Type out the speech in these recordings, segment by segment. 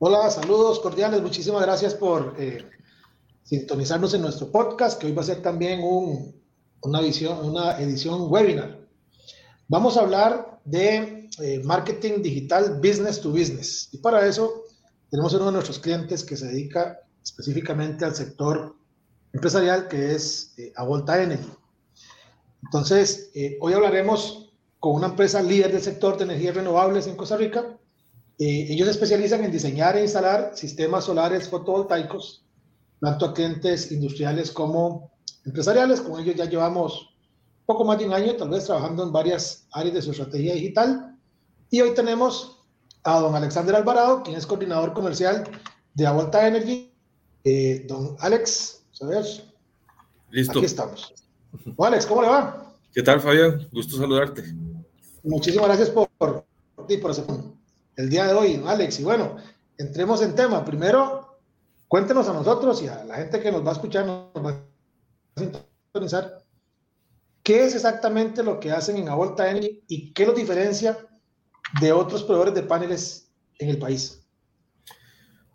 Hola, saludos cordiales. Muchísimas gracias por eh, sintonizarnos en nuestro podcast, que hoy va a ser también una, visión, una edición webinar. Vamos a hablar de eh, marketing digital business to business. Y para eso tenemos uno de nuestros clientes que se dedica específicamente al sector empresarial, que es eh, Avolta Energy. Entonces, hoy hablaremos con una empresa líder del sector de energías renovables en Costa Rica, eh, ellos se especializan en diseñar e instalar sistemas solares fotovoltaicos, tanto a clientes industriales como empresariales. Con ellos ya llevamos poco más de un año, tal vez trabajando en varias áreas de su estrategia digital. Y hoy tenemos a don Alexander Alvarado, quien es coordinador comercial de Avolta Energy. Eh, don Alex, ¿sabes? Listo. Aquí estamos. Bueno, Alex, ¿cómo le va? ¿Qué tal, Fabián? Gusto saludarte. Muchísimas gracias por, por, por el día de hoy, Alex. Y bueno, entremos en tema. Primero, cuéntenos a nosotros y a la gente que nos va a escuchar, nos va a sintonizar, qué es exactamente lo que hacen en Avolta Energy y qué los diferencia de otros proveedores de paneles en el país.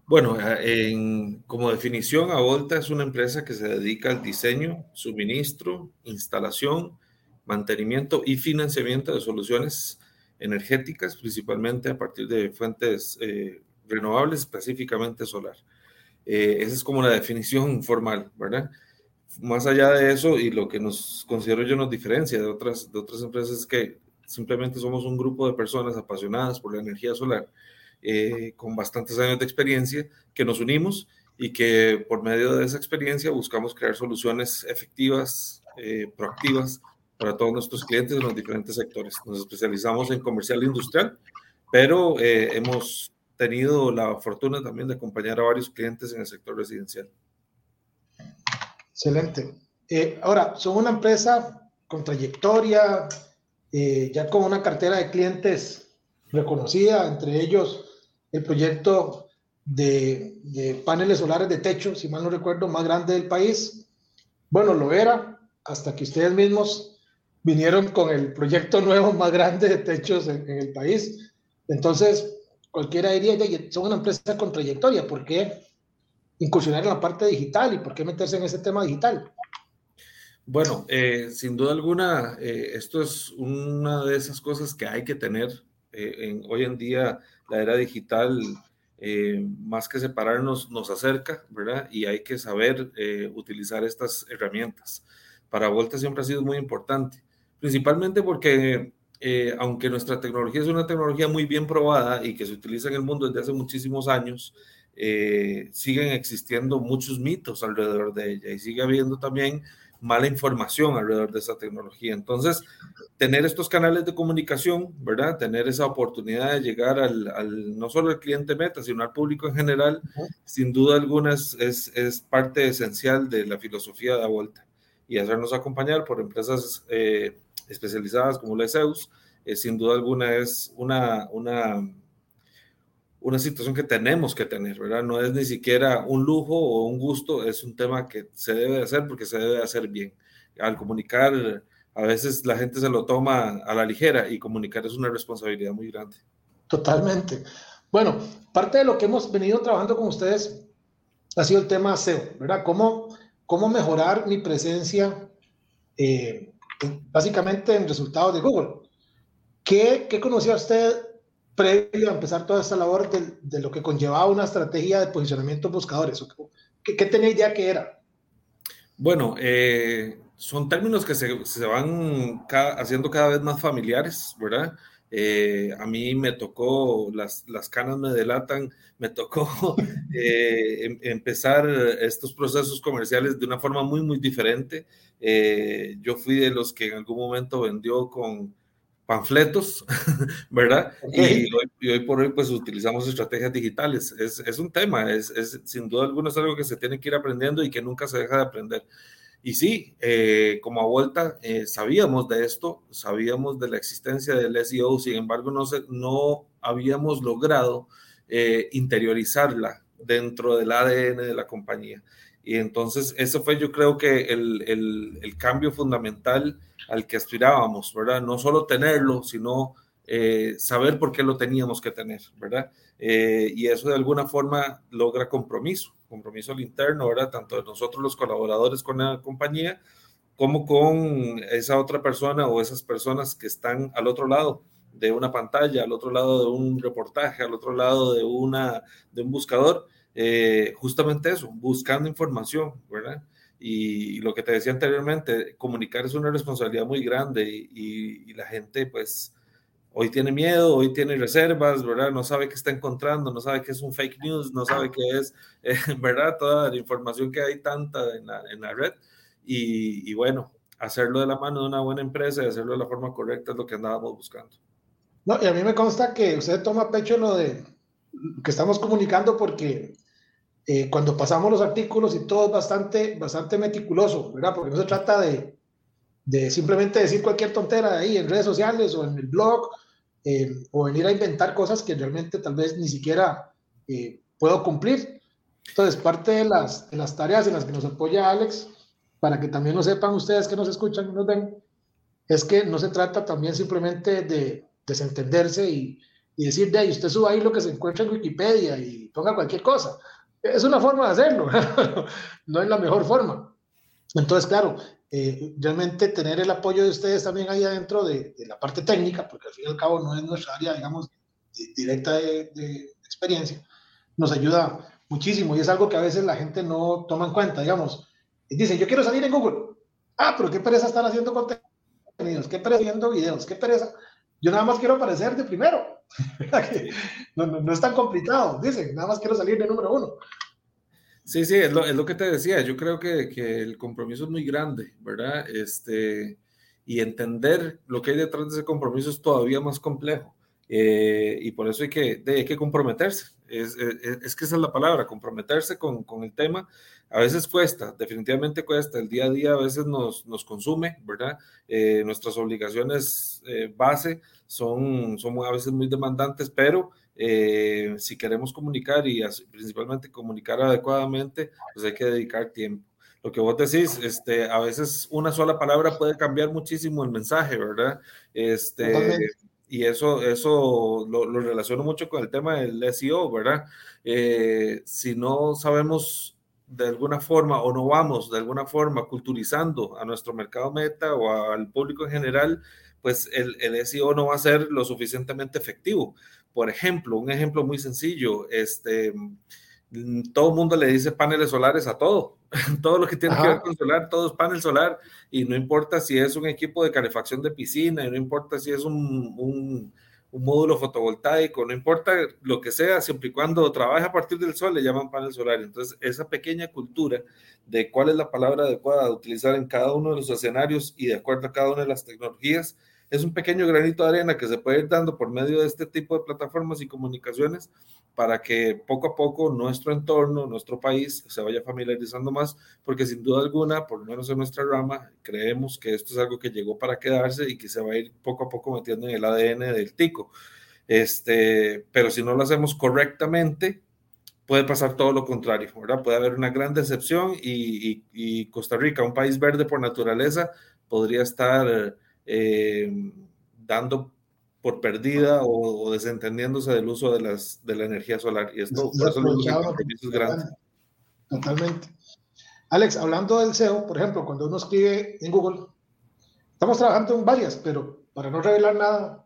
Bueno, en, como definición, Avolta es una empresa que se dedica al diseño, suministro, instalación, mantenimiento y financiamiento de soluciones energéticas, principalmente a partir de fuentes eh, renovables, específicamente solar. Eh, esa es como la definición formal, ¿verdad? Más allá de eso, y lo que nos considero yo nos diferencia de otras, de otras empresas es que simplemente somos un grupo de personas apasionadas por la energía solar, eh, con bastantes años de experiencia, que nos unimos y que por medio de esa experiencia buscamos crear soluciones efectivas, proactivas, para todos nuestros clientes en los diferentes sectores. Nos especializamos en comercial e industrial, pero eh, hemos tenido la fortuna también de acompañar a varios clientes en el sector residencial. Excelente. Eh, ahora, son una empresa con trayectoria, eh, ya con una cartera de clientes reconocida, entre ellos el proyecto de, de, paneles solares de techo, si mal no recuerdo, más grande del país. Bueno, lo era hasta que ustedes mismos vinieron con el proyecto nuevo más grande de techos en, el país. Entonces, cualquiera diría, son una empresa con trayectoria, ¿por qué incursionar en la parte digital y por qué meterse en ese tema digital? Bueno, eh, sin duda alguna, eh, esto es una de esas cosas que hay que tener. Eh, en, hoy en día, la era digital, más que separarnos, nos acerca, ¿verdad? Y hay que saber utilizar estas herramientas. Para Volta siempre ha sido muy importante principalmente porque eh, aunque nuestra tecnología es una tecnología muy bien probada y que se utiliza en el mundo desde hace muchísimos años, eh, siguen existiendo muchos mitos alrededor de ella y sigue habiendo también mala información alrededor de esa tecnología. Entonces, tener estos canales de comunicación, ¿verdad? Tener esa oportunidad de llegar al, no solo al cliente meta, sino al público en general, sin duda alguna es, es, parte esencial de la filosofía de la vuelta y hacernos acompañar por empresas eh, especializadas como la Zeus, eh, sin duda alguna es una, una, una situación que tenemos que tener, ¿verdad? No es ni siquiera un lujo o un gusto, es un tema que se debe hacer porque se debe hacer bien. Al comunicar, a veces la gente se lo toma a la ligera y comunicar es una responsabilidad muy grande. Totalmente. Bueno, parte de lo que hemos venido trabajando con ustedes ha sido el tema SEO, ¿verdad? ¿Cómo, cómo mejorar mi presencia eh, básicamente en resultados de Google. ¿Qué, qué conocía usted previo a empezar toda esta labor de, de, lo que conllevaba una estrategia de posicionamiento en buscadores? ¿Qué, qué tenía idea que era? Bueno, eh, son términos que se van haciendo cada vez más familiares, ¿verdad? Eh, a mí me tocó, las, las, canas me delatan, me tocó eh, em, empezar estos procesos comerciales de una forma muy, muy diferente. Eh, yo fui de los que en algún momento vendió con, panfletos, ¿verdad? Y, hoy, por hoy pues utilizamos estrategias digitales. Es, es un tema, es, es, sin duda alguna es algo que se tiene que ir aprendiendo y que nunca se deja de aprender. Y sí, eh, como a vuelta, eh, sabíamos de esto, sabíamos de la existencia del SEO, sin embargo no, se, no habíamos logrado eh, interiorizarla dentro del ADN de la compañía. Y entonces eso fue yo creo que el, el, el cambio fundamental al que aspirábamos, ¿verdad? No solo tenerlo, sino eh, saber por qué lo teníamos que tener, ¿verdad? Eh, y eso de alguna forma logra compromiso, compromiso al interno, ¿verdad? Tanto de nosotros los colaboradores con la compañía, como con esa otra persona o esas personas que están al otro lado de una pantalla, al otro lado de un reportaje, al otro lado de, una, de un buscador, eh, justamente eso, buscando información, ¿verdad? Y, lo que te decía anteriormente, comunicar es una responsabilidad muy grande y, la gente pues hoy tiene miedo, hoy tiene reservas, ¿verdad? No sabe qué está encontrando, no sabe qué es un fake news, no sabe qué es, eh, ¿verdad? Toda la información que hay tanta en la, en la red. Y, y, bueno, hacerlo de la mano de una buena empresa y hacerlo de la forma correcta es lo que andábamos buscando. No, y a mí me consta que usted toma pecho lo de que estamos comunicando porque eh, cuando pasamos los artículos y todo es bastante, bastante meticuloso, ¿verdad? Porque no se trata de, de simplemente decir cualquier tontera ahí en redes sociales o en el blog eh, o venir a inventar cosas que realmente tal vez ni siquiera eh, puedo cumplir. Entonces, parte de las, tareas en las que nos apoya Alex, para que también lo sepan ustedes que nos escuchan y nos ven, es que no se trata también simplemente de desentenderse y, y decir, de ahí, usted suba ahí lo que se encuentra en Wikipedia y ponga cualquier cosa. Es una forma de hacerlo, no es la mejor forma. Entonces, claro, eh, realmente tener el apoyo de ustedes también ahí adentro de, la parte técnica, porque al fin y al cabo no es nuestra área, digamos, directa de, experiencia, nos ayuda muchísimo y es algo que a veces la gente no toma en cuenta, digamos. Dicen, yo quiero salir en Google. Ah, pero qué pereza estar haciendo contenidos, qué pereza viendo videos, qué pereza. Yo nada más quiero aparecer de primero. no, no, es tan complicado, dicen, nada más quiero salir de número uno. Sí, sí, es lo, es lo que te decía. Yo creo que, que, el compromiso es muy grande, ¿verdad? Este, y entender lo que hay detrás de ese compromiso es todavía más complejo. Eh, y por eso hay que, hay que comprometerse. Es, es, es, que esa es la palabra, comprometerse con, con, el tema. A veces cuesta, definitivamente cuesta. El día a día a veces nos, nos consume, ¿verdad? Eh, nuestras obligaciones eh, base son, son a veces muy demandantes, pero eh, si queremos comunicar y principalmente comunicar adecuadamente, pues hay que dedicar tiempo. Lo que vos decís, este, a veces una sola palabra puede cambiar muchísimo el mensaje, ¿verdad? Este, y eso, eso lo, lo, relaciono mucho con el tema del SEO, ¿verdad? Eh, si no sabemos de alguna forma o no vamos de alguna forma culturizando a nuestro mercado meta o al público en general, pues el, el SEO no va a ser lo suficientemente efectivo. Por ejemplo, un ejemplo muy sencillo, este, todo el mundo le dice paneles solares a todo. todo lo que tiene que ver con solar, todo es panel solar. Y no importa si es un equipo de calefacción de piscina, y no importa si es un, un, un, módulo fotovoltaico, no importa lo que sea, siempre y cuando trabaja a partir del sol, le llaman panel solar. Entonces, esa pequeña cultura de cuál es la palabra adecuada a utilizar en cada uno de los escenarios y de acuerdo a cada una de las tecnologías, es un pequeño granito de arena que se puede ir dando por medio de este tipo de plataformas y comunicaciones para que poco a poco nuestro entorno, nuestro país se vaya familiarizando más, porque sin duda alguna, por lo menos en nuestra rama, creemos que esto es algo que llegó para quedarse y que se va a ir poco a poco metiendo en el ADN del tico. Este, pero si no lo hacemos correctamente, puede pasar todo lo contrario, ¿verdad? Puede haber una gran decepción y, y, y Costa Rica, un país verde por naturaleza, podría estar eh, dando por perdida o, o, desentendiéndose del uso de, las, de la energía solar. Y esto por eso es grande. Totalmente. Alex, hablando del SEO, por ejemplo, cuando uno escribe en Google, estamos trabajando en varias, pero para no revelar nada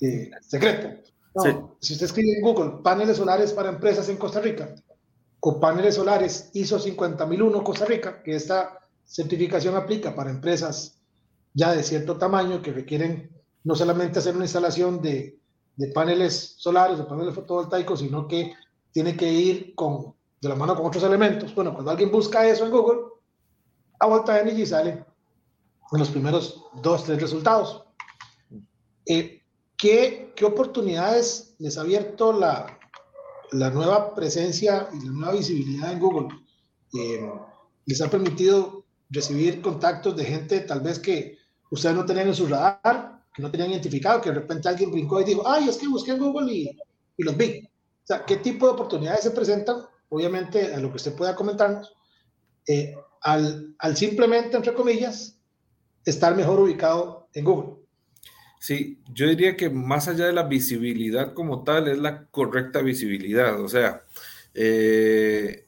eh, secreto. No, sí. Si usted escribe en Google paneles solares para empresas en Costa Rica o paneles solares ISO 50001 Costa Rica, que esta certificación aplica para empresas ya de cierto tamaño que requieren no solamente hacer una instalación de, de paneles solares o paneles fotovoltaicos, sino que tiene que ir con, de la mano con otros elementos. Bueno, cuando alguien busca eso en Google, a Volta Energy sale en los primeros dos, tres resultados. Eh, ¿qué, ¿Qué oportunidades les ha abierto la, la nueva presencia y la nueva visibilidad en Google? Eh, les ha permitido recibir contactos de gente tal vez que ustedes no tenían en su radar, que no tenían identificado, que de repente alguien brincó y dijo, ay, es que busqué en Google y, y los vi. O sea, ¿qué tipo de oportunidades se presentan? Obviamente, a lo que usted pueda comentarnos, eh, al, al simplemente, entre comillas, estar mejor ubicado en Google. Sí, yo diría que más allá de la visibilidad como tal, es la correcta visibilidad. O sea, eh,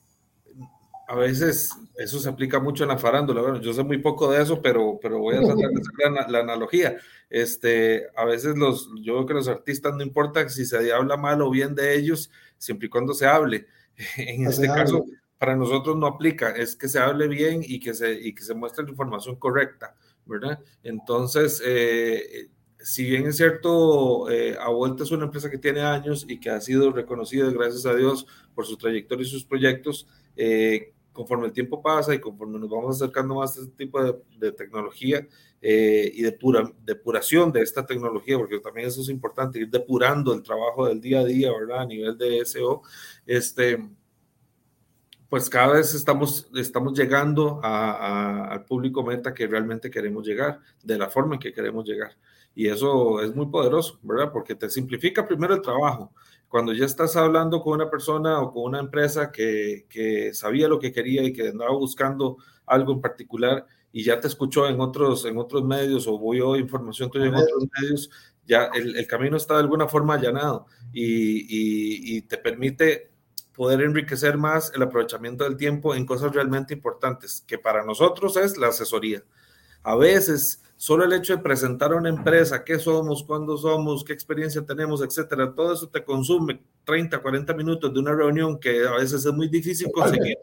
a veces eso se aplica mucho en la farándula. Bueno, yo sé muy poco de eso, pero, pero voy a tratar de hacer la, la, analogía. Este, a veces los, yo creo que los artistas no importa si se habla mal o bien de ellos, siempre y cuando se hable. En este caso, para nosotros no aplica, es que se hable bien y que se, y que se muestre la información correcta, ¿verdad? Entonces, eh, si bien es cierto, eh, Vuelta es una empresa que tiene años y que ha sido reconocida, gracias a Dios, por su trayectoria y sus proyectos, eh, conforme el tiempo pasa y conforme nos vamos acercando más a este tipo de, tecnología eh, y de pura, depuración de esta tecnología, porque también eso es importante, ir depurando el trabajo del día a día, ¿verdad? A nivel de SEO, este, pues cada vez estamos, estamos llegando al público meta que realmente queremos llegar, de la forma en que queremos llegar. Y eso es muy poderoso, ¿verdad? Porque te simplifica primero el trabajo, cuando ya estás hablando con una persona o con una empresa que, que, sabía lo que quería y que andaba buscando algo en particular y ya te escuchó en otros, en otros medios o a información tuya en otros medios, ya el, el, camino está de alguna forma allanado y, y, y te permite poder enriquecer más el aprovechamiento del tiempo en cosas realmente importantes, que para nosotros es la asesoría. A veces Solo el hecho de presentar a una empresa, qué somos, cuándo somos, qué experiencia tenemos, etcétera, todo eso te consume 30, 40 minutos de una reunión que a veces es muy difícil conseguir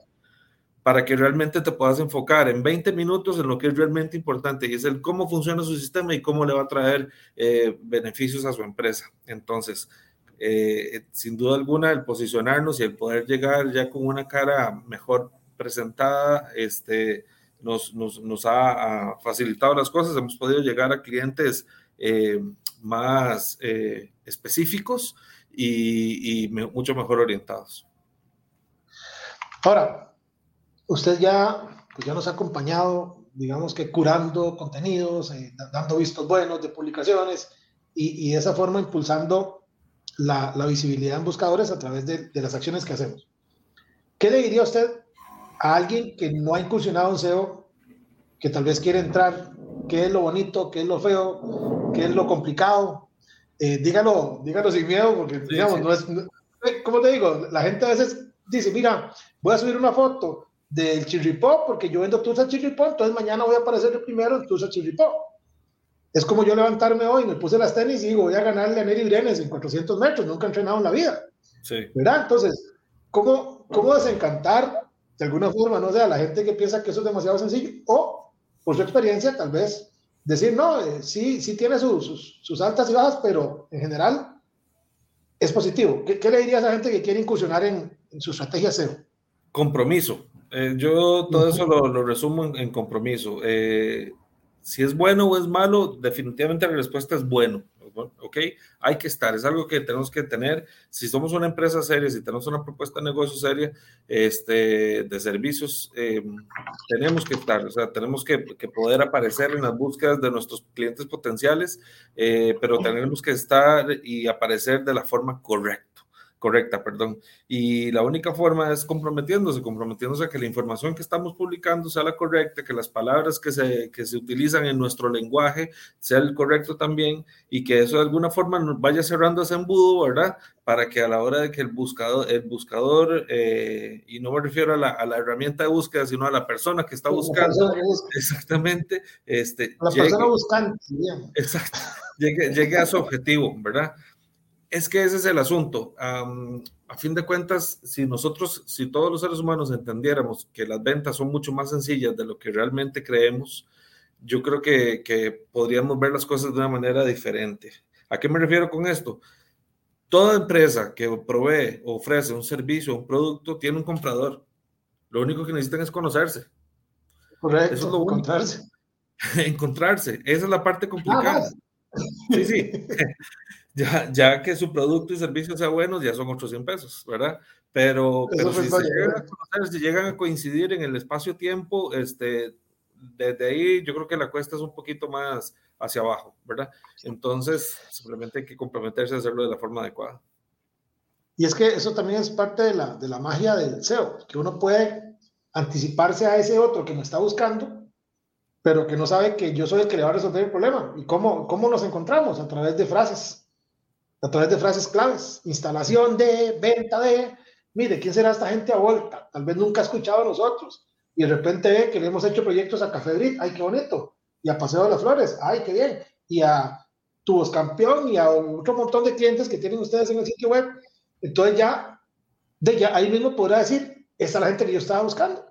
para que realmente te puedas enfocar en 20 minutos en lo que es realmente importante y es el cómo funciona su sistema y cómo le va a traer eh, beneficios a su empresa. Entonces, eh, sin duda alguna, el posicionarnos y el poder llegar ya con una cara mejor presentada, este, nos, ha, facilitado las cosas, hemos podido llegar a clientes eh, más eh, específicos y, mucho mejor orientados. Ahora, usted ya, pues ya nos ha acompañado, digamos que curando contenidos, eh, dando vistos buenos de publicaciones y, y, de esa forma impulsando la, la, visibilidad en buscadores a través de, de las acciones que hacemos. ¿Qué le diría usted a alguien que no ha incursionado en SEO, que tal vez quiere entrar, qué es lo bonito, qué es lo feo, qué es lo complicado, eh, dígalo, dígalo sin miedo, porque digamos, no es, eh, como te digo, la gente a veces dice, mira, voy a subir una foto del chirripó porque yo vendo tusa chirripó, entonces mañana voy a aparecer el primero en tusa chirripó. Es como yo levantarme hoy, me puse las tenis y digo, voy a ganarle a Neri Brenes en 400 metros, nunca he entrenado en la vida. Sí. ¿Verdad? Entonces, ¿cómo, cómo desencantar de alguna forma, no sea, la gente que piensa que eso es demasiado sencillo, o por su experiencia, tal vez decir, no, eh, sí, sí tiene sus, sus, altas y bajas, pero en general es positivo. ¿Qué, qué le diría a esa gente que quiere incursionar en, en su estrategia cero? Compromiso. Eh, yo todo eso lo, lo resumo en, en compromiso. Eh, si es bueno o es malo, definitivamente la respuesta es bueno ok, hay que estar, es algo que tenemos que tener. Si somos una empresa seria, si tenemos una propuesta de negocio seria, este, de servicios, eh, tenemos que estar, o sea, tenemos que, que, poder aparecer en las búsquedas de nuestros clientes potenciales, eh, pero tenemos que estar y aparecer de la forma correcta correcta, perdón. Y la única forma es comprometiéndose, comprometiéndose a que la información que estamos publicando sea la correcta, que las palabras que se, que se utilizan en nuestro lenguaje sea el correcto también y que eso de alguna forma nos vaya cerrando ese embudo, ¿verdad? Para que a la hora de que el buscador, el buscador eh, y no me refiero a la, a la, herramienta de búsqueda, sino a la persona que está buscando, exactamente, este, la llegue, persona buscante, exacto, llegue, llegue a su objetivo, ¿verdad? Es que ese es el asunto. Um, a fin de cuentas, si nosotros, si todos los seres humanos entendiéramos que las ventas son mucho más sencillas de lo que realmente creemos, yo creo que, que podríamos ver las cosas de una manera diferente. ¿A qué me refiero con esto? Toda empresa que provee o ofrece un servicio o un producto tiene un comprador. Lo único que necesitan es conocerse. Correcto, Eso es lo encontrarse. encontrarse. Esa es la parte complicada. Sí, sí. ya, ya que su producto y servicio sea bueno, ya son otros 100 pesos, ¿verdad? Pero, pero si, llegan llegan a coincidir en el espacio-tiempo, este, desde ahí yo creo que la cuesta es un poquito más hacia abajo, ¿verdad? Entonces, simplemente hay que comprometerse a hacerlo de la forma adecuada. Y es que eso también es parte de la, de la magia del SEO, que uno puede anticiparse a ese otro que me está buscando, pero que no sabe que yo soy el que le va a resolver el problema. ¿Y cómo, cómo nos encontramos? A través de frases, a través de frases claves, instalación de, venta de, mire, ¿quién será esta gente a vuelta? Tal vez nunca ha escuchado a nosotros. Y de repente ve que le hemos hecho proyectos a Café Brit, ay, qué bonito. Y a Paseo de las Flores, ay, qué bien. Y a Tubos Campeón y a otro montón de clientes que tienen ustedes en el sitio web. Entonces ya, de ya ahí mismo podrá decir, esta es la gente que yo estaba buscando.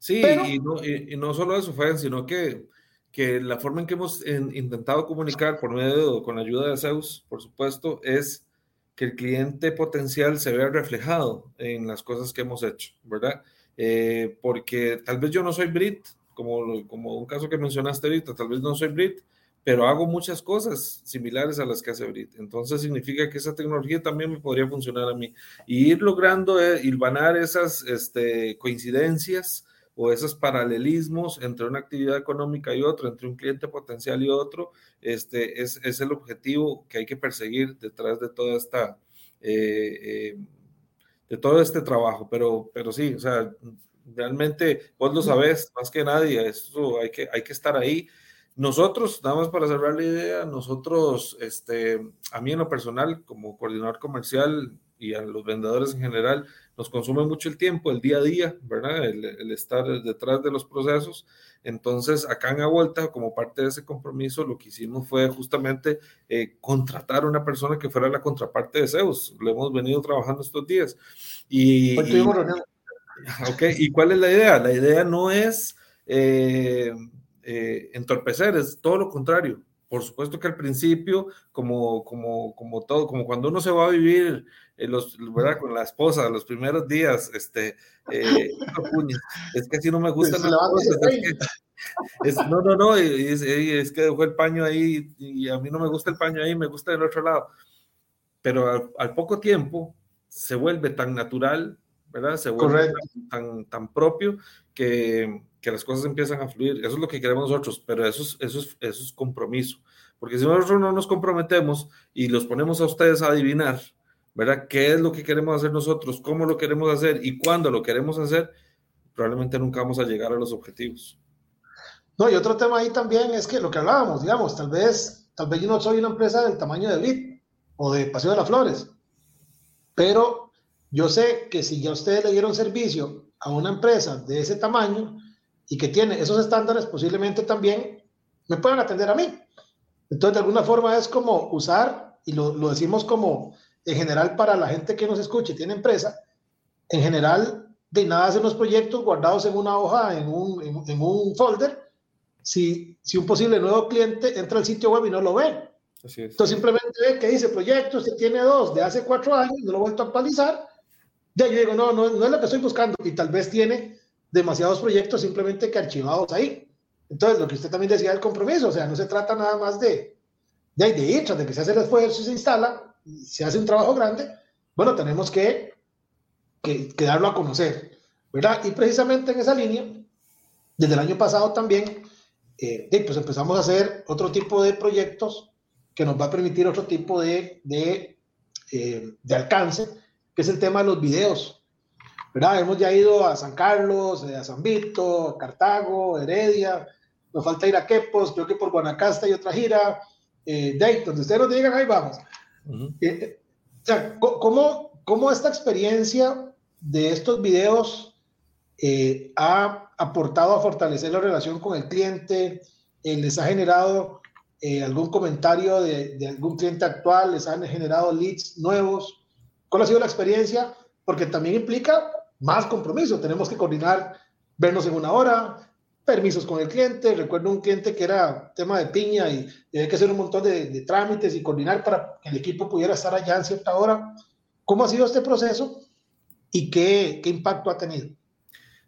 Sí, y, no, y, no, solo eso, fue, sino que, que la forma en que hemos intentado comunicar por medio, con la ayuda de Zeus, por supuesto, es que el cliente potencial se vea reflejado en las cosas que hemos hecho, ¿verdad? Eh, porque tal vez yo no soy Brit, como, como un caso que mencionaste ahorita, tal vez no soy Brit, pero hago muchas cosas similares a las que hace Brit. Entonces significa que esa tecnología también me podría funcionar a mí. Y ir logrando eh, hilvanar esas este, coincidencias o esos paralelismos entre una actividad económica y otra, entre un cliente potencial y otro, este, es, es el objetivo que hay que perseguir detrás de toda esta... Eh, de todo este trabajo, pero, pero sí, o sea, realmente vos lo sabés más que nadie, eso hay que, hay que estar ahí. Nosotros, nada más para cerrar la idea, nosotros, este, a mí en lo personal, como coordinador comercial y a los vendedores en general, nos consume mucho el tiempo, el día a día, ¿verdad? El, el estar detrás de los procesos. Entonces, acá en vuelta como parte de ese compromiso, lo que hicimos fue justamente eh, contratar a una persona que fuera la contraparte de Zeus. Lo hemos venido trabajando estos días. Y, y, okay, ¿y cuál es la idea? La idea no es eh, eh, entorpecer, es todo lo contrario. Por supuesto que al principio, como, como, como todo, como cuando uno se va a vivir los, ¿verdad? con la esposa, los primeros días, este, eh, es que así no me gustan las cosas. Es que, no, no, no, es, es, que dejó el paño ahí y a mí no me gusta el paño ahí, me gusta del otro lado. Pero al, al poco tiempo se vuelve tan natural, ¿verdad? Se vuelve tan, tan, propio que, que, las cosas empiezan a fluir. Eso es lo que queremos nosotros, pero eso es, eso es, eso es compromiso. Porque si nosotros no nos comprometemos y los ponemos a ustedes a adivinar, ¿verdad? ¿Qué es lo que queremos hacer nosotros? ¿Cómo lo queremos hacer? ¿Y cuándo lo queremos hacer? Probablemente nunca vamos a llegar a los objetivos. No, y otro tema ahí también es que lo que hablábamos, digamos, tal vez, tal vez yo no soy una empresa del tamaño de Bit o de Paseo de las Flores, pero yo sé que si ya ustedes le dieron servicio a una empresa de ese tamaño y que tiene esos estándares, posiblemente también me puedan atender a mí. Entonces, de alguna forma es como usar, y lo, lo decimos como en general para la gente que nos escuche, tiene empresa, en general de nada hacen los proyectos guardados en una hoja, en un, en, un folder, si, si un posible nuevo cliente entra al sitio web y no lo ve. Entonces simplemente ve que dice proyecto, usted tiene dos de hace cuatro años, no lo he vuelto a actualizar. Ya yo digo, no, no, no es lo que estoy buscando y tal vez tiene demasiados proyectos simplemente que archivados ahí. Entonces, lo que usted también decía del compromiso, o sea, no se trata nada más de, de, ir, de que se hace el esfuerzo y se instala, se hace un trabajo grande, bueno, tenemos que, que, darlo a conocer, ¿verdad? Y precisamente en esa línea, desde el año pasado también, eh, pues empezamos a hacer otro tipo de proyectos que nos va a permitir otro tipo de, de, eh, de alcance, que es el tema de los videos. ¿Verdad? Hemos ya ido a San Carlos, eh, a San Vito, a Cartago, Heredia, nos falta ir a Quepos, creo que por Guanacaste hay otra gira, eh, Dayton, donde ustedes nos digan, ahí vamos. Eh, o sea, ¿cómo, ¿cómo, esta experiencia de estos videos eh, ha aportado a fortalecer la relación con el cliente? Eh, ¿Les ha generado algún comentario de, de, algún cliente actual? ¿Les han generado leads nuevos? ¿Cuál ha sido la experiencia? Porque también implica más compromiso. Tenemos que coordinar, vernos en una hora, permisos con el cliente. Recuerdo un cliente que era tema de piña y, había que hacer un montón de, trámites y coordinar para que el equipo pudiera estar allá en cierta hora. ¿Cómo ha sido este proceso y qué, qué impacto ha tenido?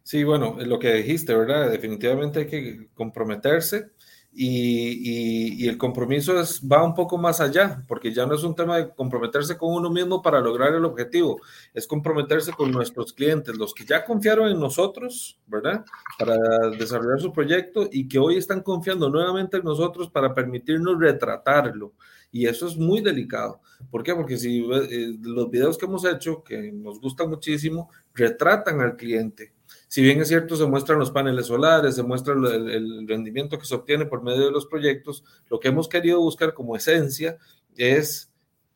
Sí, bueno, lo que dijiste, ¿verdad? Definitivamente hay que comprometerse y, el compromiso es, va un poco más allá, porque ya no es un tema de comprometerse con uno mismo para lograr el objetivo, es comprometerse con nuestros clientes, los que ya confiaron en nosotros, ¿verdad? Para desarrollar su proyecto y que hoy están confiando nuevamente en nosotros para permitirnos retratarlo. Y eso es muy delicado. ¿Por qué? Porque si eh, los videos que hemos hecho, que nos gustan muchísimo, retratan al cliente si bien es cierto, se muestran los paneles solares, se muestra el, rendimiento que se obtiene por medio de los proyectos, lo que hemos querido buscar como esencia es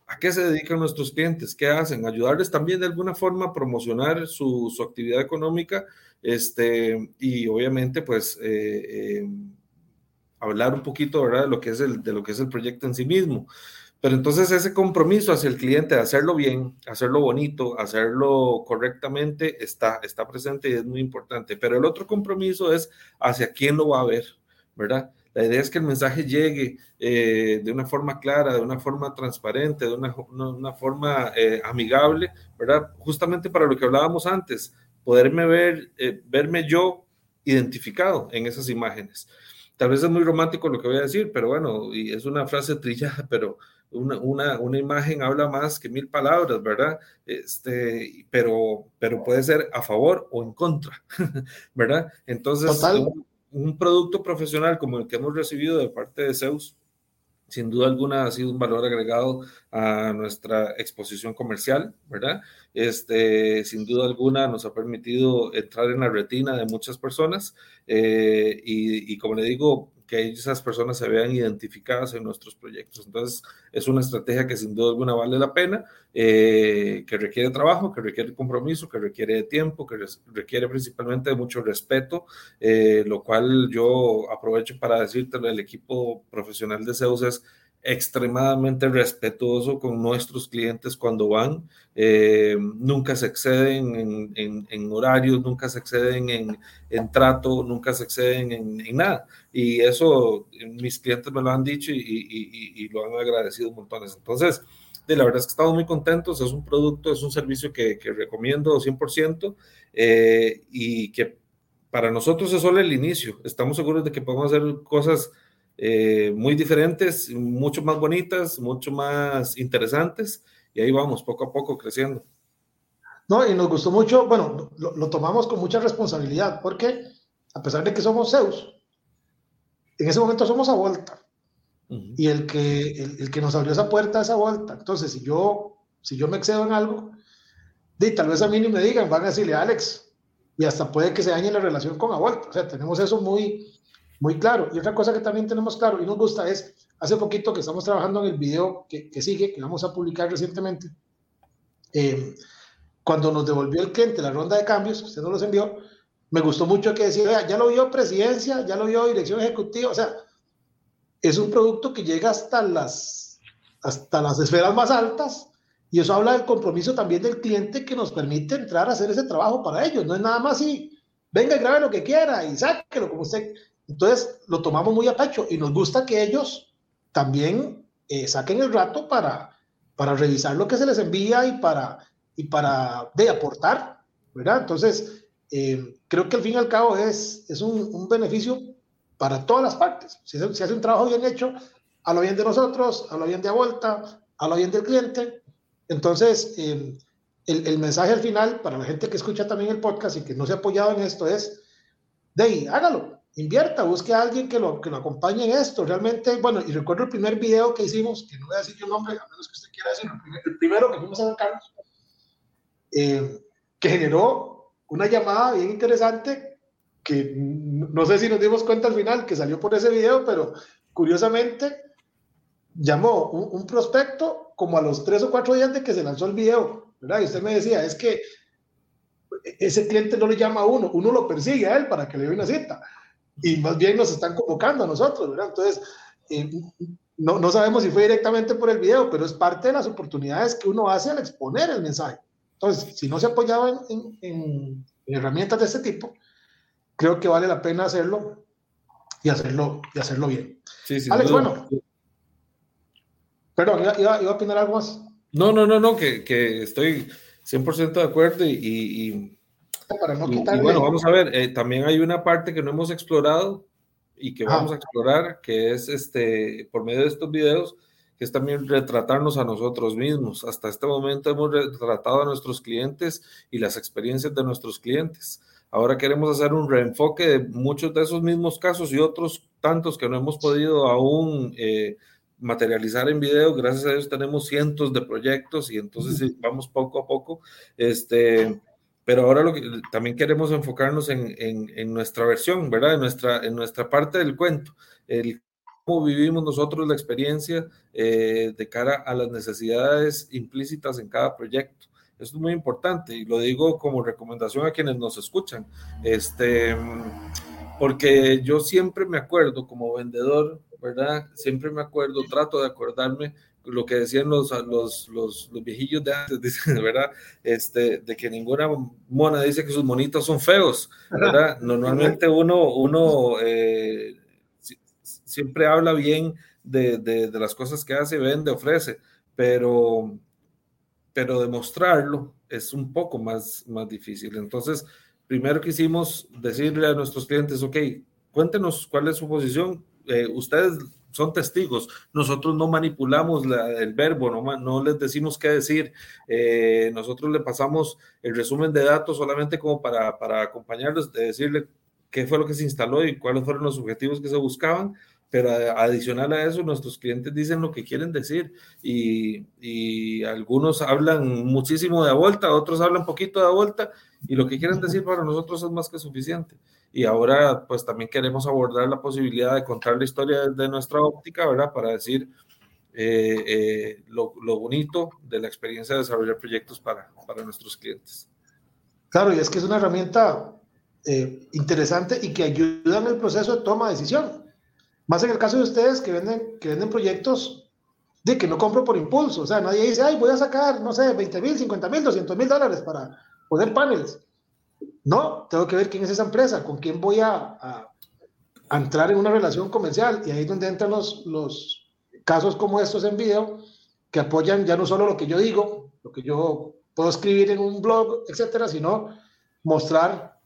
a qué se dedican nuestros clientes, qué hacen, ayudarles también de alguna forma a promocionar su, actividad económica este, y obviamente pues eh, eh, hablar un poquito. De, lo que es el, de lo que es el proyecto en sí mismo. Pero entonces ese compromiso hacia el cliente de hacerlo bien, hacerlo bonito, hacerlo correctamente, está, está presente y es muy importante. Pero el otro compromiso es hacia quién lo va a ver, ¿verdad? La idea es que el mensaje llegue eh, de una forma clara, de una forma transparente, de una, una, forma eh, amigable, ¿verdad? Justamente para lo que hablábamos antes, poderme ver, eh, verme yo identificado en esas imágenes. Tal vez es muy romántico lo que voy a decir, pero bueno, y es una frase trillada, pero una, una, una, imagen habla más que mil palabras, ¿verdad? Este, pero, pero puede ser a favor o en contra, ¿verdad? Entonces, un, un, producto profesional como el que hemos recibido de parte de Zeus, sin duda alguna ha sido un valor agregado a nuestra exposición comercial, ¿verdad? Este, sin duda alguna nos ha permitido entrar en la retina de muchas personas eh, y, y, como le digo, que esas personas se vean identificadas en nuestros proyectos. Entonces, es una estrategia que sin duda alguna vale la pena, eh, que requiere trabajo, que requiere compromiso, que requiere tiempo, que requiere principalmente mucho respeto, eh, lo cual yo aprovecho para decirte, el equipo profesional de Zeus es extremadamente respetuoso con nuestros clientes cuando van. Eh, nunca se exceden en, horarios, nunca se exceden en, trato, nunca se exceden en, nada. Y eso mis clientes me lo han dicho y, lo han agradecido montones. Entonces, de la verdad es que estamos muy contentos. Es un producto, es un servicio que, recomiendo 100% eh, y que para nosotros es solo el inicio. Estamos seguros de que podemos hacer cosas eh, muy diferentes, mucho más bonitas, mucho más interesantes, y ahí vamos, poco a poco creciendo. No, y nos gustó mucho, bueno, lo, tomamos con mucha responsabilidad, porque a pesar de que somos Zeus, en ese momento somos a vuelta. Y el que, el, que nos abrió esa puerta es a vuelta. Entonces, si yo, si yo me excedo en algo, de, tal vez a mí ni me digan, van a decirle Alex, y hasta puede que se dañe la relación con a vuelta. O sea, tenemos eso muy, muy claro. Y otra cosa que también tenemos claro y nos gusta es, hace poquito que estamos trabajando en el video que, que sigue, que vamos a publicar recientemente, eh, cuando nos devolvió el cliente la ronda de cambios, usted nos los envió, me gustó mucho que decía, ya lo vio presidencia, ya lo vio dirección ejecutiva, o sea, es un producto que llega hasta las, hasta las esferas más altas y eso habla del compromiso también del cliente que nos permite entrar a hacer ese trabajo para ellos, no es nada más y venga y grabe lo que quiera y sáquelo como usted, entonces lo tomamos muy a pecho y nos gusta que ellos también eh, saquen el rato para, para revisar lo que se les envía y para, y para de aportar, ¿verdad? Entonces, eh, creo que al fin y al cabo es, es un, un beneficio para todas las partes. Si se, hace un trabajo bien hecho, a lo bien de nosotros, a lo bien de a vuelta, a lo bien del cliente. Entonces, eh, el, el, mensaje al final, para la gente que escucha también el podcast y que no se ha apoyado en esto, es, de ahí, hágalo invierta, busque a alguien que lo, que lo acompañe en esto. Realmente, bueno, y recuerdo el primer video que hicimos, que no voy a decir yo nombre, a menos que usted quiera decirlo, el primero que fuimos a San Carlos, eh, que generó una llamada bien interesante, que no sé si nos dimos cuenta al final que salió por ese video, pero curiosamente llamó un, un prospecto como a los tres o cuatro días de que se lanzó el video, ¿verdad? Y usted me decía, es que ese cliente no le llama a uno, uno lo persigue a él para que le dé una cita y más bien nos están convocando a nosotros, ¿verdad? Entonces, eh, no, no, sabemos si fue directamente por el video, pero es parte de las oportunidades que uno hace al exponer el mensaje. Entonces, si no se apoyaba en, en, herramientas de este tipo, creo que vale la pena hacerlo y hacerlo, y hacerlo bien. Sí, sí, Alex, bueno. Perdón, ¿iba, iba, a opinar algo más? No, no, no, no, que, que estoy 100% de acuerdo y, y para no y, bueno, vamos a ver, eh, también hay una parte que no hemos explorado y que vamos a explorar, que es este, por medio de estos videos, que es también retratarnos a nosotros mismos. Hasta este momento hemos retratado a nuestros clientes y las experiencias de nuestros clientes. Ahora queremos hacer un reenfoque de muchos de esos mismos casos y otros tantos que no hemos podido aún eh, materializar en video. Gracias a Dios tenemos cientos de proyectos y entonces vamos poco a poco. Este, pero ahora también queremos enfocarnos en, nuestra versión, ¿verdad? En nuestra, en nuestra parte del cuento, el cómo vivimos nosotros la experiencia eh, de cara a las necesidades implícitas en cada proyecto. Esto es muy importante y lo digo como recomendación a quienes nos escuchan, este, porque yo siempre me acuerdo como vendedor, ¿verdad? Siempre me acuerdo, trato de acordarme lo que decían los, los, los, los, viejillos de antes, dicen, ¿verdad? Este, de que ninguna mona dice que sus monitos son feos, ¿verdad? Normalmente uno, uno eh, siempre habla bien de, de, de, las cosas que hace, vende, ofrece, pero, pero demostrarlo es un poco más, más difícil. Entonces, primero quisimos decirle a nuestros clientes, ok, cuéntenos cuál es su posición, eh, ustedes son testigos. Nosotros no manipulamos el verbo, no, les decimos qué decir. Eh, nosotros le pasamos el resumen de datos solamente como para, para acompañarlos, de decirle qué fue lo que se instaló y cuáles fueron los objetivos que se buscaban. Pero adicional a eso, nuestros clientes dicen lo que quieren decir y, y algunos hablan muchísimo de vuelta, otros hablan poquito de vuelta y lo que quieren decir para nosotros es más que suficiente y ahora pues también queremos abordar la posibilidad de contar la historia de nuestra óptica, ¿verdad? Para decir eh, eh, lo, lo, bonito de la experiencia de desarrollar proyectos para, para nuestros clientes. Claro, y es que es una herramienta eh, interesante y que ayuda en el proceso de toma de decisión. Más en el caso de ustedes que venden, que venden proyectos de que no compro por impulso. O sea, nadie dice, ay, voy a sacar, no sé, 20 mil, 50 mil, 200 mil dólares para poner paneles. No, tengo que ver quién es esa empresa, con quién voy a, entrar en una relación comercial. Y ahí es donde entran los, los casos como estos en video, que apoyan ya no solo lo que yo digo, lo que yo puedo escribir en un blog, etcétera, sino mostrar,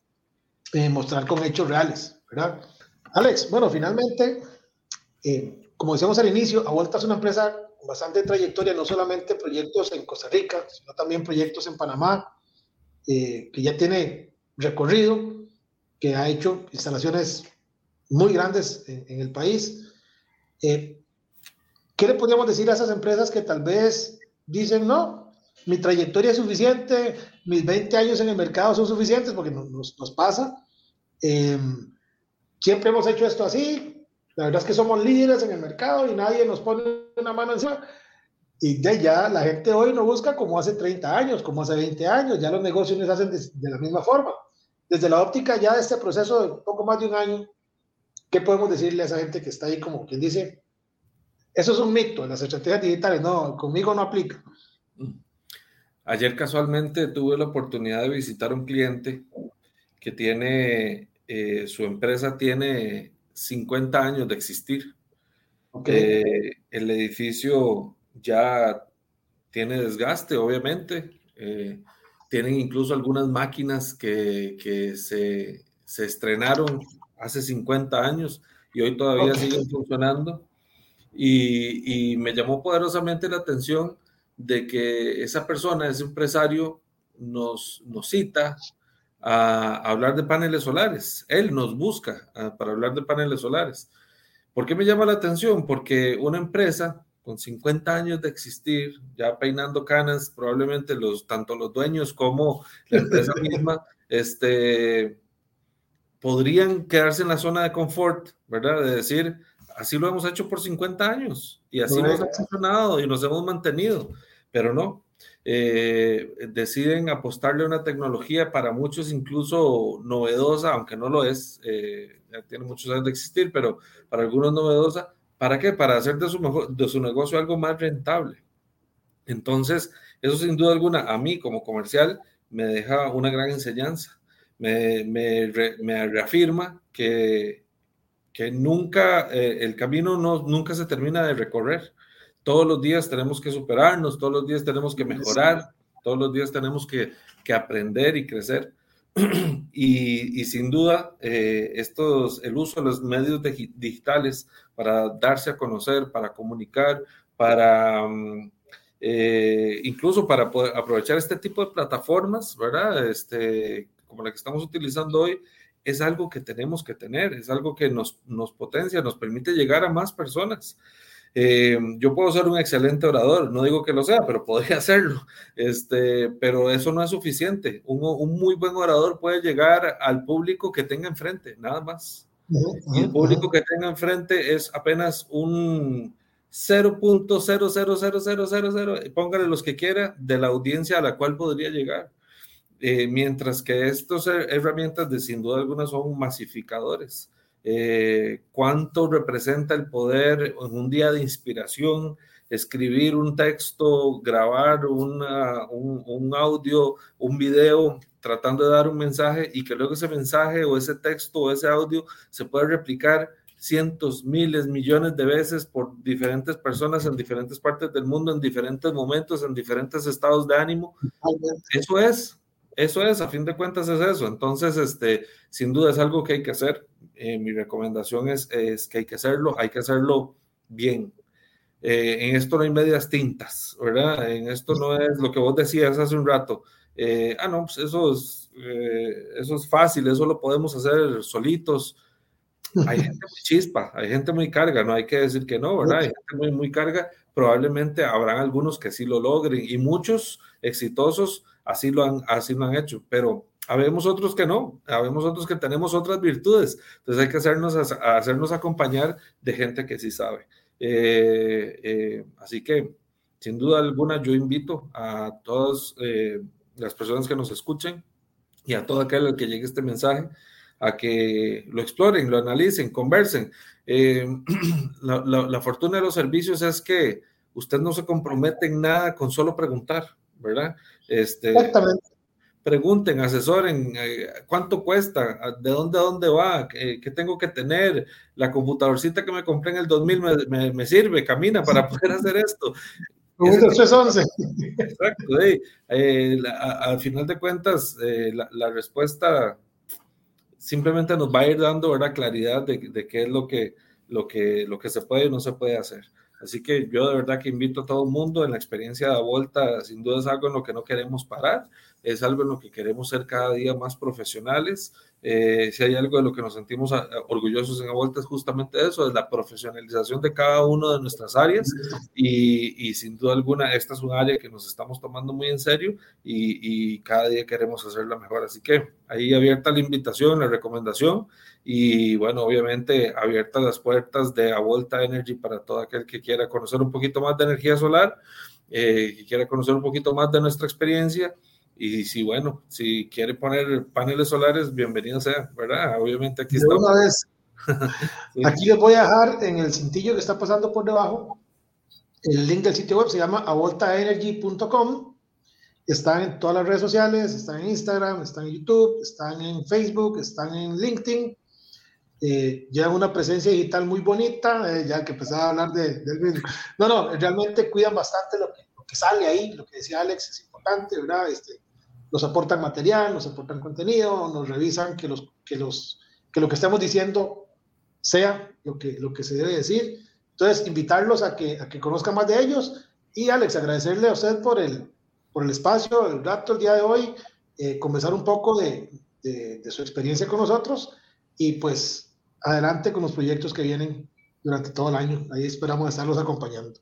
eh, mostrar con hechos reales, ¿verdad? Alex, bueno, finalmente, eh, como decíamos al inicio, Avuelta es una empresa con bastante trayectoria, no solamente proyectos en Costa Rica, sino también proyectos en Panamá, eh, que ya tiene recorrido, que ha hecho instalaciones muy grandes en, el país. Eh, ¿Qué le podríamos decir a esas empresas que tal vez dicen, no, mi trayectoria es suficiente, mis 20 años en el mercado son suficientes, porque nos, nos pasa? Eh, siempre hemos hecho esto así, la verdad es que somos líderes en el mercado y nadie nos pone una mano encima. Y de ya la gente hoy no busca como hace 30 años, como hace 20 años, ya los negocios se hacen de la misma forma desde la óptica ya de este proceso de poco más de un año, ¿qué podemos decirle a esa gente que está ahí como quien dice, eso es un mito, las estrategias digitales, no, conmigo no aplica? Ayer casualmente tuve la oportunidad de visitar un cliente que tiene, eh, su empresa tiene 50 años de existir. Eh, el edificio ya tiene desgaste, obviamente. Eh, tienen incluso algunas máquinas que, que se, se, estrenaron hace 50 años y hoy todavía siguen funcionando. Y, y, me llamó poderosamente la atención de que esa persona, ese empresario, nos, nos cita a, hablar de paneles solares. Él nos busca ah, para hablar de paneles solares. ¿Por qué me llama la atención? Porque una empresa con 50 años de existir, ya peinando canas, probablemente los, tanto los dueños como la empresa misma, este, podrían quedarse en la zona de confort, ¿verdad? De decir, así lo hemos hecho por 50 años y así nos ha funcionado y nos hemos mantenido, pero no. Eh, deciden apostarle a una tecnología para muchos incluso novedosa, aunque no lo es, eh, ya tiene muchos años de existir, pero para algunos novedosa, ¿Para qué? Para hacer de su, de su negocio algo más rentable. Entonces, eso sin duda alguna, a mí como comercial, me deja una gran enseñanza. Me, me, me reafirma que, que nunca, eh, el camino no, nunca se termina de recorrer. Todos los días tenemos que superarnos, todos los días tenemos que mejorar, todos los días tenemos que, que aprender y crecer. y, sin duda, eh, estos, el uso de los medios digitales para darse a conocer, para comunicar, para mm, eh, incluso para poder aprovechar este tipo de plataformas, ¿verdad? Este, como la que estamos utilizando hoy, es algo que tenemos que tener, es algo que nos, nos potencia, nos permite llegar a más personas. Eh, yo puedo ser un excelente orador, no digo que lo sea, pero podría hacerlo. Este, pero eso no es suficiente. Un, un muy buen orador puede llegar al público que tenga enfrente, nada más. Y el público que tenga enfrente es apenas un 0.00000, póngale los que quiera, de la audiencia a la cual podría llegar. Eh, mientras que estas herramientas de sin duda alguna son masificadores. Eh, cuánto representa el poder en un día de inspiración, escribir un texto, grabar un, un, audio, un video, tratando de dar un mensaje y que luego ese mensaje o ese texto o ese audio se pueda replicar cientos, miles, millones de veces por diferentes personas en diferentes partes del mundo, en diferentes momentos, en diferentes estados de ánimo. Eso es, eso es, a fin de cuentas es eso. Entonces, este, sin duda es algo que hay que hacer. Eh, mi recomendación es, es, que hay que hacerlo, hay que hacerlo bien. Eh, en esto no hay medias tintas, ¿verdad? En esto no es lo que vos decías hace un rato. Eh, ah, no, pues eso es, eso es fácil, eso lo podemos hacer solitos. Hay gente muy chispa, hay gente muy carga, no hay que decir que no, ¿verdad? Hay gente muy, muy carga. Probablemente habrán algunos que sí lo logren y muchos exitosos así lo han, así lo han hecho, pero habemos otros que no, habemos otros que tenemos otras virtudes, entonces hay que hacernos, hacernos acompañar de gente que sí sabe. Eh, eh, así que, sin duda alguna, yo invito a todas eh, las personas que nos escuchen y a todo aquel al que llegue este mensaje a que lo exploren, lo analicen, conversen. La, la, fortuna de los servicios es que usted no se compromete en nada con solo preguntar. ¿verdad? Este, Exactamente. Pregunten, asesoren, eh, ¿cuánto cuesta? ¿De dónde a dónde va? ¿Qué, tengo que tener? La computadorcita que me compré en el 2000 me, me, sirve, camina para poder hacer esto. Exacto, eh, al final de cuentas, eh, la, respuesta simplemente nos va a ir dando ¿verdad? claridad de, de, qué es lo que, lo, que, lo que se puede y no se puede hacer. Así que yo de verdad que invito a todo el mundo en la experiencia de vuelta, sin duda es algo en lo que no queremos parar, es algo en lo que queremos ser cada día más profesionales. Eh, si hay algo de lo que nos sentimos ah, orgullosos en la es justamente eso, es la profesionalización de cada una de nuestras áreas y, y, sin duda alguna esta es un área que nos estamos tomando muy en serio y, y cada día queremos hacerla mejor. Así que ahí abierta la invitación, la recomendación y bueno, obviamente abiertas las puertas de A Volta Energy para todo aquel que quiera conocer un poquito más de energía solar, eh, que quiera conocer un poquito más de nuestra experiencia. Y si, bueno, si quiere poner paneles solares, bienvenido sea, ¿verdad? Obviamente aquí está. Una vez. Aquí les voy a dejar en el cintillo que está pasando por debajo el link del sitio web, se llama avoltaenergy.com. Están en todas las redes sociales, están en Instagram, están en YouTube, están en Facebook, están en LinkedIn eh, llevan una presencia digital muy bonita, eh, ya que empezaba a hablar de, del No, no, realmente cuidan bastante lo que, lo que, sale ahí, lo que decía Alex es importante, ¿verdad? Este, nos aportan material, nos aportan contenido, nos revisan que, los, que, los, que lo que estamos diciendo sea lo que, lo que se debe decir. Entonces, invitarlos a que, a que conozcan más de ellos. Y Alex, agradecerle a usted por el, por el espacio, el rato, el día de hoy, eh, conversar un poco de, de, de su experiencia con nosotros. Y pues adelante con los proyectos que vienen durante todo el año. Ahí esperamos estarlos acompañando.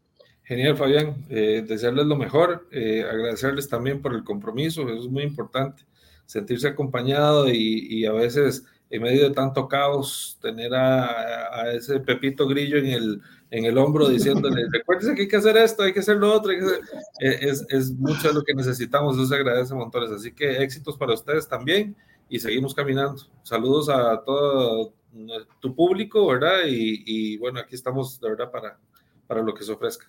Genial, Fabián. Eh, desearles lo mejor, eh, agradecerles también por el compromiso, eso es muy importante, sentirse acompañado y, a veces en medio de tanto caos tener a, ese Pepito Grillo en el, en el hombro diciéndole, recuérdese que hay que hacer esto, hay que hacer lo otro, eh, es, es mucho de lo que necesitamos, eso se agradece montones, así que éxitos para ustedes también y seguimos caminando. Saludos a todo tu público, ¿verdad? Y, bueno, aquí estamos de verdad para, para lo que se ofrezca.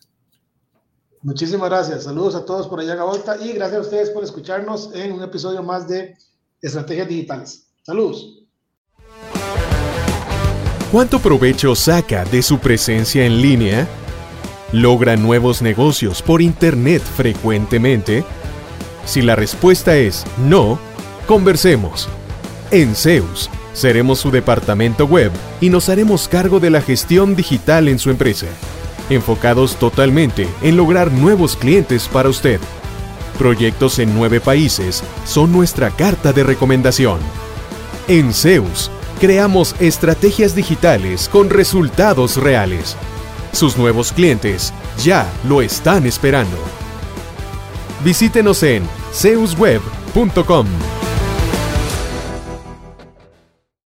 Muchísimas gracias. Saludos a todos por allá en Volta y gracias a ustedes por escucharnos en un episodio más de Estrategias Digitales. Saludos. ¿Cuánto provecho saca de su presencia en línea? ¿Logra nuevos negocios por Internet frecuentemente? Si la respuesta es no, Conversemos. En Zeus, seremos su departamento web y nos haremos cargo de la gestión digital en su empresa, enfocados totalmente en lograr nuevos clientes para usted. Proyectos en nueve países son nuestra carta de recomendación. En Zeus, creamos estrategias digitales con resultados reales. Sus nuevos clientes ya lo están esperando. Visítenos en zeusweb.com.